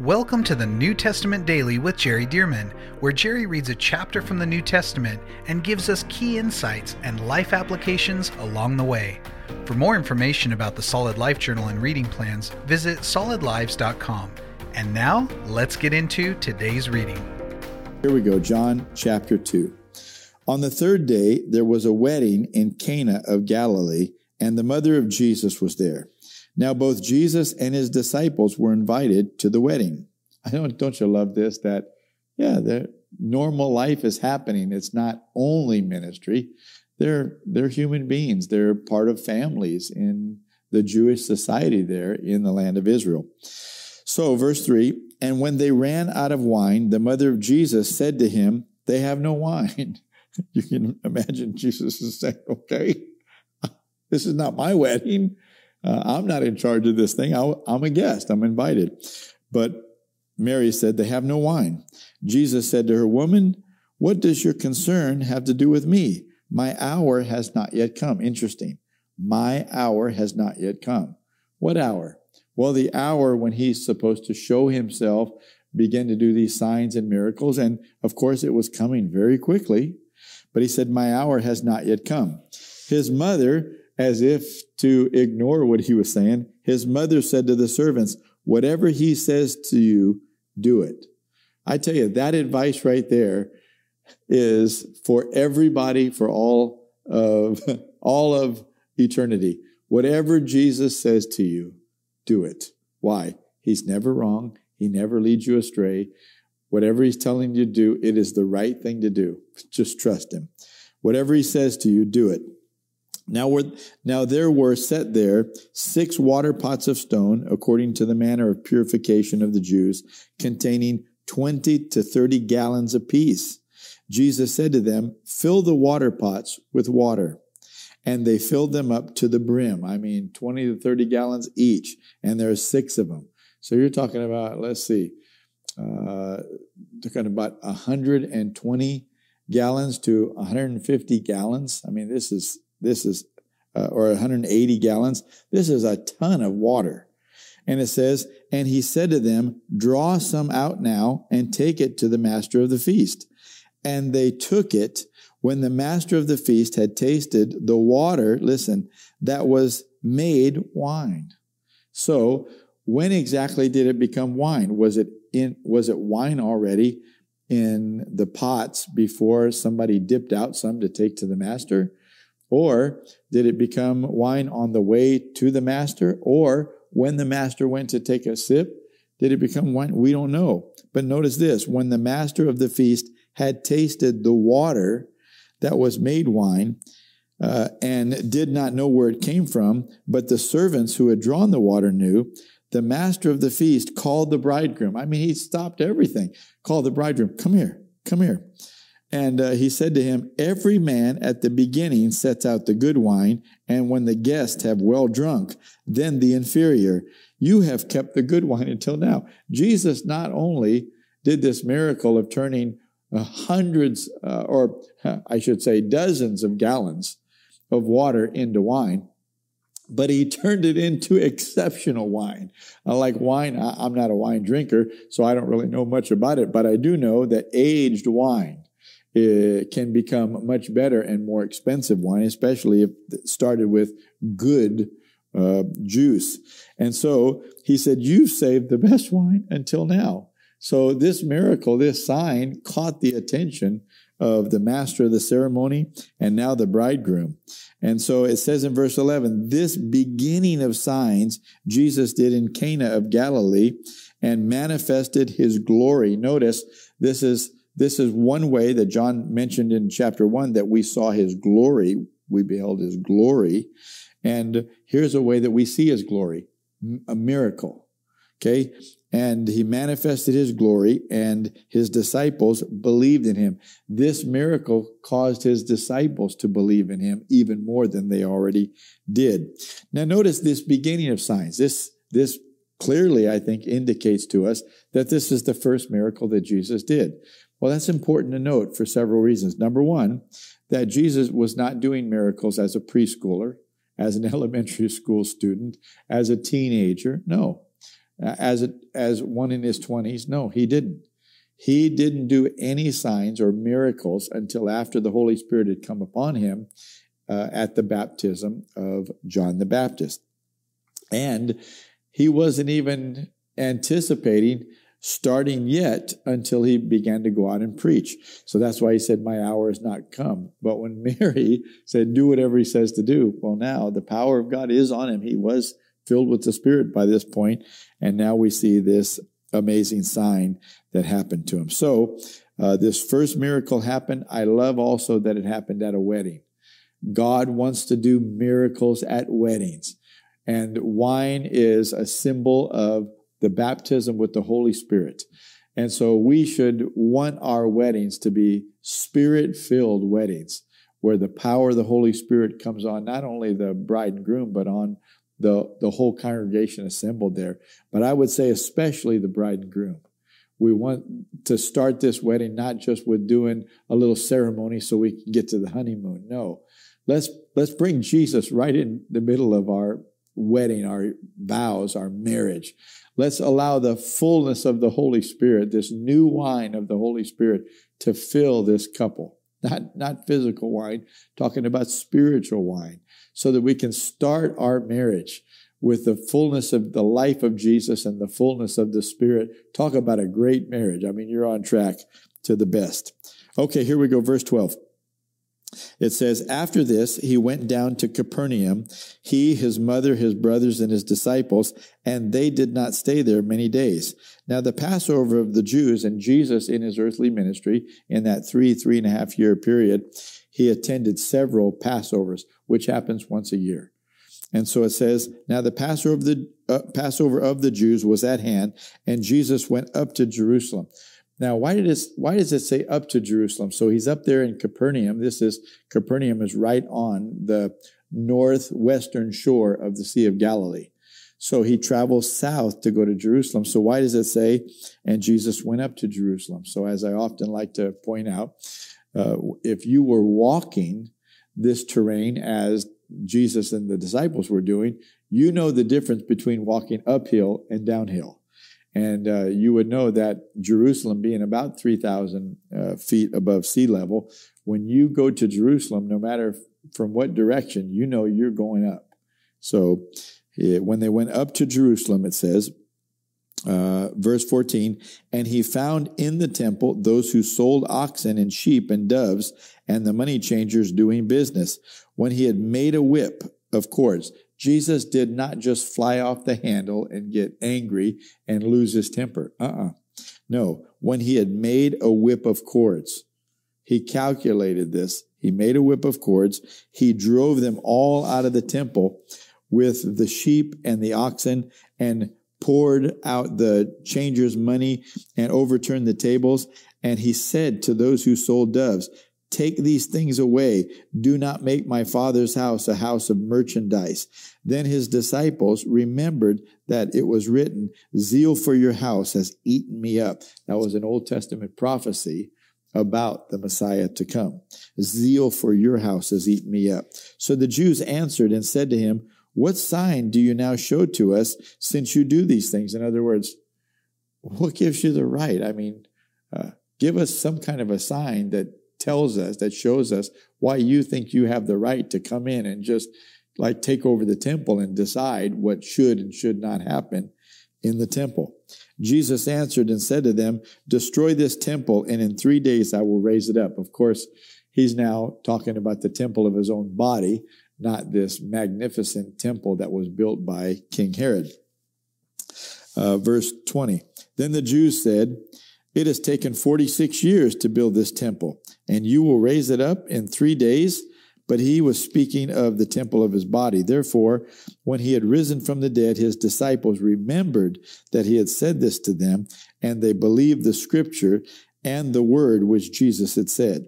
Welcome to the New Testament Daily with Jerry Dirmann, where Jerry reads a chapter from the New Testament and gives us key insights and life applications along the way. For more information about the Solid Life Journal and reading plans, visit solidlives.com. And now, let's get into today's reading. Here we go, John chapter 2. On the third day, there was a wedding in Cana of Galilee, and the mother of Jesus was there. Now, both Jesus and his disciples were invited to the wedding. I don't, don't you love this? That, yeah, the normal life is happening. It's not only ministry. They're, they're human beings. They're part of families in the Jewish society there in the land of Israel. So, verse 3 And when they ran out of wine, the mother of Jesus said to him, They have no wine. you can imagine Jesus is saying, Okay, this is not my wedding. Uh, I'm not in charge of this thing. i I'm a guest. I'm invited. But Mary said, They have no wine. Jesus said to her, Woman, what does your concern have to do with me? My hour has not yet come. Interesting. My hour has not yet come. What hour? Well, the hour when he's supposed to show himself, begin to do these signs and miracles. And of course, it was coming very quickly. But he said, My hour has not yet come. His mother as if to ignore what he was saying, his mother said to the servants, Whatever he says to you, do it. I tell you, that advice right there is for everybody for all of all of eternity. Whatever Jesus says to you, do it. Why? He's never wrong. He never leads you astray. Whatever he's telling you to do, it is the right thing to do. Just trust him. Whatever he says to you, do it. Now, were, now there were set there six water pots of stone, according to the manner of purification of the Jews, containing 20 to 30 gallons apiece. Jesus said to them, Fill the water pots with water. And they filled them up to the brim. I mean, 20 to 30 gallons each. And there are six of them. So you're talking about, let's see, uh, talking about 120 gallons to 150 gallons. I mean, this is this is, uh, or 180 gallons. This is a ton of water. And it says, And he said to them, Draw some out now and take it to the master of the feast. And they took it when the master of the feast had tasted the water, listen, that was made wine. So, when exactly did it become wine? Was it in, was it wine already in the pots before somebody dipped out some to take to the master? Or did it become wine on the way to the master? Or when the master went to take a sip, did it become wine? We don't know. But notice this when the master of the feast had tasted the water that was made wine, uh, and did not know where it came from, but the servants who had drawn the water knew, the master of the feast called the bridegroom. I mean, he stopped everything, called the bridegroom, come here, come here. And uh, he said to him, Every man at the beginning sets out the good wine, and when the guests have well drunk, then the inferior. You have kept the good wine until now. Jesus not only did this miracle of turning uh, hundreds, uh, or I should say dozens of gallons of water into wine, but he turned it into exceptional wine. Uh, like wine, I, I'm not a wine drinker, so I don't really know much about it, but I do know that aged wine it can become much better and more expensive wine, especially if it started with good uh, juice. And so he said, You've saved the best wine until now. So this miracle, this sign caught the attention of the master of the ceremony and now the bridegroom. And so it says in verse 11, this beginning of signs Jesus did in Cana of Galilee and manifested his glory. Notice this is this is one way that John mentioned in chapter one that we saw his glory. We beheld his glory. And here's a way that we see his glory a miracle. Okay. And he manifested his glory, and his disciples believed in him. This miracle caused his disciples to believe in him even more than they already did. Now, notice this beginning of signs. This, this clearly, I think, indicates to us that this is the first miracle that Jesus did. Well, that's important to note for several reasons. Number one, that Jesus was not doing miracles as a preschooler, as an elementary school student, as a teenager. No. as it, as one in his 20s? No, he didn't. He didn't do any signs or miracles until after the Holy Spirit had come upon him uh, at the baptism of John the Baptist. And he wasn't even anticipating starting yet until he began to go out and preach. So that's why he said, My hour has not come. But when Mary said, Do whatever he says to do, well, now the power of God is on him. He was filled with the Spirit by this point, and now we see this amazing sign that happened to him. So, uh, this first miracle happened. I love also that it happened at a wedding. God wants to do miracles at weddings. And wine is a symbol of the baptism with the Holy Spirit. And so we should want our weddings to be spirit filled weddings where the power of the Holy Spirit comes on not only the bride and groom, but on the, the whole congregation assembled there. But I would say, especially the bride and groom. We want to start this wedding not just with doing a little ceremony so we can get to the honeymoon. No. Let's, let's bring Jesus right in the middle of our wedding, our vows, our marriage. Let's allow the fullness of the Holy Spirit, this new wine of the Holy Spirit, to fill this couple. Not, not physical wine, talking about spiritual wine, so that we can start our marriage with the fullness of the life of Jesus and the fullness of the Spirit. Talk about a great marriage. I mean, you're on track to the best. Okay, here we go, verse 12. It says, After this, he went down to Capernaum, he, his mother, his brothers, and his disciples, and they did not stay there many days. Now, the Passover of the Jews and Jesus in his earthly ministry, in that three, three and a half year period, he attended several Passovers, which happens once a year. And so it says, Now the Passover of the, uh, Passover of the Jews was at hand, and Jesus went up to Jerusalem. Now, why did it, why does it say up to Jerusalem? So he's up there in Capernaum. This is Capernaum is right on the northwestern shore of the Sea of Galilee. So he travels south to go to Jerusalem. So why does it say, and Jesus went up to Jerusalem? So as I often like to point out, uh, if you were walking this terrain as Jesus and the disciples were doing, you know the difference between walking uphill and downhill. And uh, you would know that Jerusalem being about 3,000 uh, feet above sea level, when you go to Jerusalem, no matter from what direction, you know you're going up. So it, when they went up to Jerusalem, it says, uh, verse 14, and he found in the temple those who sold oxen and sheep and doves and the money changers doing business. When he had made a whip of cords, Jesus did not just fly off the handle and get angry and lose his temper. Uh-uh. No, when he had made a whip of cords, he calculated this. He made a whip of cords. He drove them all out of the temple with the sheep and the oxen and poured out the changers' money and overturned the tables. And he said to those who sold doves, Take these things away. Do not make my father's house a house of merchandise. Then his disciples remembered that it was written, Zeal for your house has eaten me up. That was an Old Testament prophecy about the Messiah to come. Zeal for your house has eaten me up. So the Jews answered and said to him, What sign do you now show to us since you do these things? In other words, what gives you the right? I mean, uh, give us some kind of a sign that tells us, that shows us why you think you have the right to come in and just like take over the temple and decide what should and should not happen in the temple. Jesus answered and said to them, Destroy this temple, and in three days I will raise it up. Of course, he's now talking about the temple of his own body, not this magnificent temple that was built by King Herod. Uh, verse 20. Then the Jews said, It has taken 46 years to build this temple and you will raise it up in three days. But he was speaking of the temple of his body. Therefore, when he had risen from the dead, his disciples remembered that he had said this to them, and they believed the scripture and the word which Jesus had said.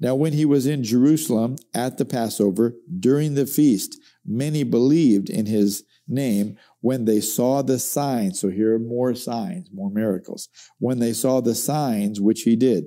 Now, when he was in Jerusalem at the Passover during the feast, many believed in his name when they saw the signs. So here are more signs, more miracles. When they saw the signs which he did.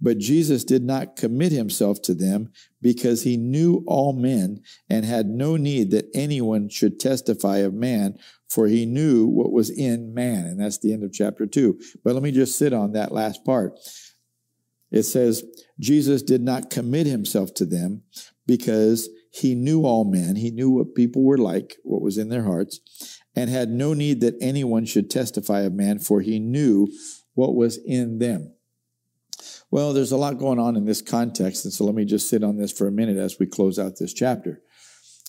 But Jesus did not commit himself to them because he knew all men and had no need that anyone should testify of man, for he knew what was in man. And that's the end of chapter 2. But let me just sit on that last part. It says, Jesus did not commit himself to them because he knew all men. He knew what people were like, what was in their hearts, and had no need that anyone should testify of man, for he knew what was in them. Well, there's a lot going on in this context, and so let me just sit on this for a minute as we close out this chapter.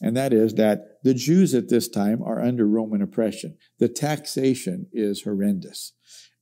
And that is that the Jews at this time are under Roman oppression. The taxation is horrendous.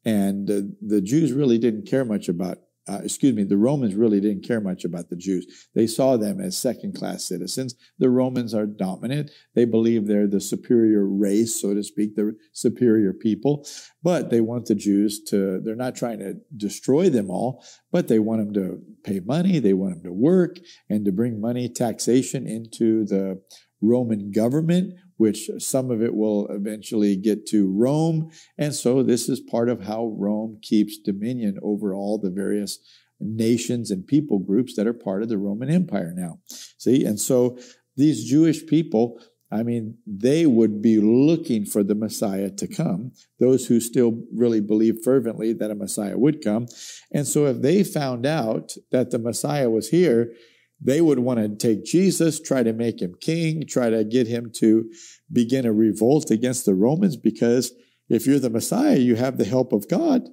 And uh, the Jews really didn't care much about uh, excuse me, the Romans really didn't care much about the Jews. They saw them as second class citizens. The Romans are dominant. They believe they're the superior race, so to speak, the superior people. But they want the Jews to, they're not trying to destroy them all, but they want them to pay money. They want them to work and to bring money, taxation into the Roman government, which some of it will eventually get to Rome. And so this is part of how Rome keeps dominion over all the various nations and people groups that are part of the Roman Empire now. See, and so these Jewish people, I mean, they would be looking for the Messiah to come, those who still really believe fervently that a Messiah would come. And so if they found out that the Messiah was here, they would want to take Jesus, try to make him king, try to get him to begin a revolt against the Romans because if you're the Messiah, you have the help of God.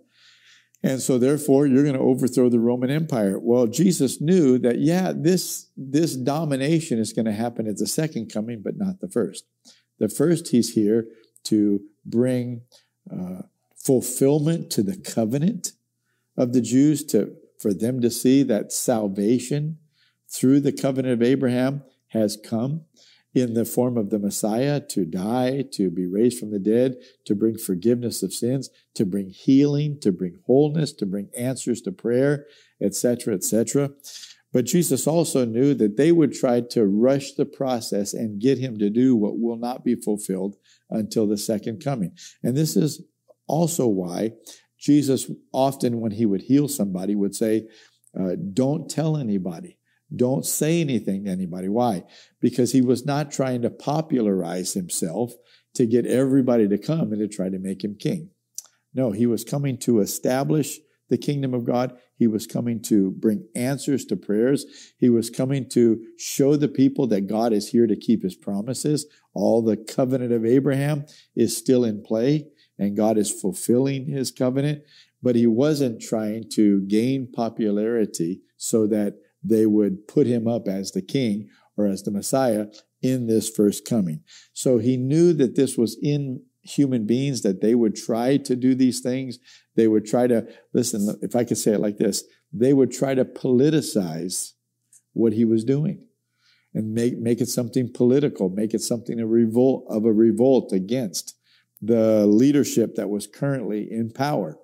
And so therefore you're going to overthrow the Roman Empire. Well, Jesus knew that, yeah, this, this domination is going to happen at the second coming, but not the first. The first, he's here to bring uh, fulfillment to the covenant of the Jews, to, for them to see that salvation through the covenant of Abraham has come in the form of the Messiah to die, to be raised from the dead, to bring forgiveness of sins, to bring healing, to bring wholeness, to bring answers to prayer, etc., etc. But Jesus also knew that they would try to rush the process and get him to do what will not be fulfilled until the second coming. And this is also why Jesus often, when he would heal somebody, would say, uh, Don't tell anybody. Don't say anything to anybody. Why? Because he was not trying to popularize himself to get everybody to come and to try to make him king. No, he was coming to establish the kingdom of God. He was coming to bring answers to prayers. He was coming to show the people that God is here to keep his promises. All the covenant of Abraham is still in play and God is fulfilling his covenant. But he wasn't trying to gain popularity so that they would put him up as the king or as the Messiah in this first coming. So he knew that this was in human beings, that they would try to do these things. They would try to, listen, if I could say it like this, they would try to politicize what he was doing and make, make it something political, make it something a revolt, of a revolt against the leadership that was currently in power.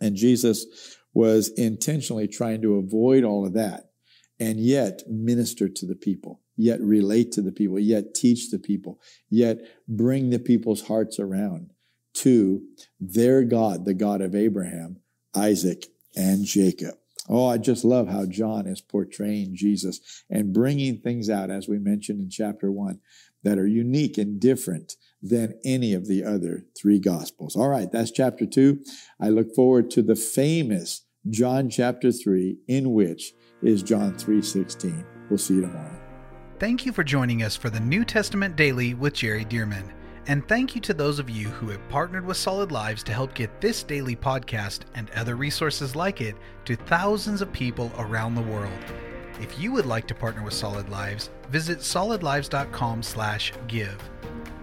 And Jesus was intentionally trying to avoid all of that and yet minister to the people, yet relate to the people, yet teach the people, yet bring the people's hearts around to their God, the God of Abraham, Isaac, and Jacob. Oh, I just love how John is portraying Jesus and bringing things out, as we mentioned in chapter one, that are unique and different than any of the other three gospels. All right, that's chapter two. I look forward to the famous John chapter three, in which is John 3:16. We'll see you tomorrow. Thank you for joining us for the New Testament Daily with Jerry Dirmann. And thank you to those of you who have partnered with Solid Lives to help get this daily podcast and other resources like it to thousands of people around the world. If you would like to partner with Solid Lives, visit solidlives.com/give.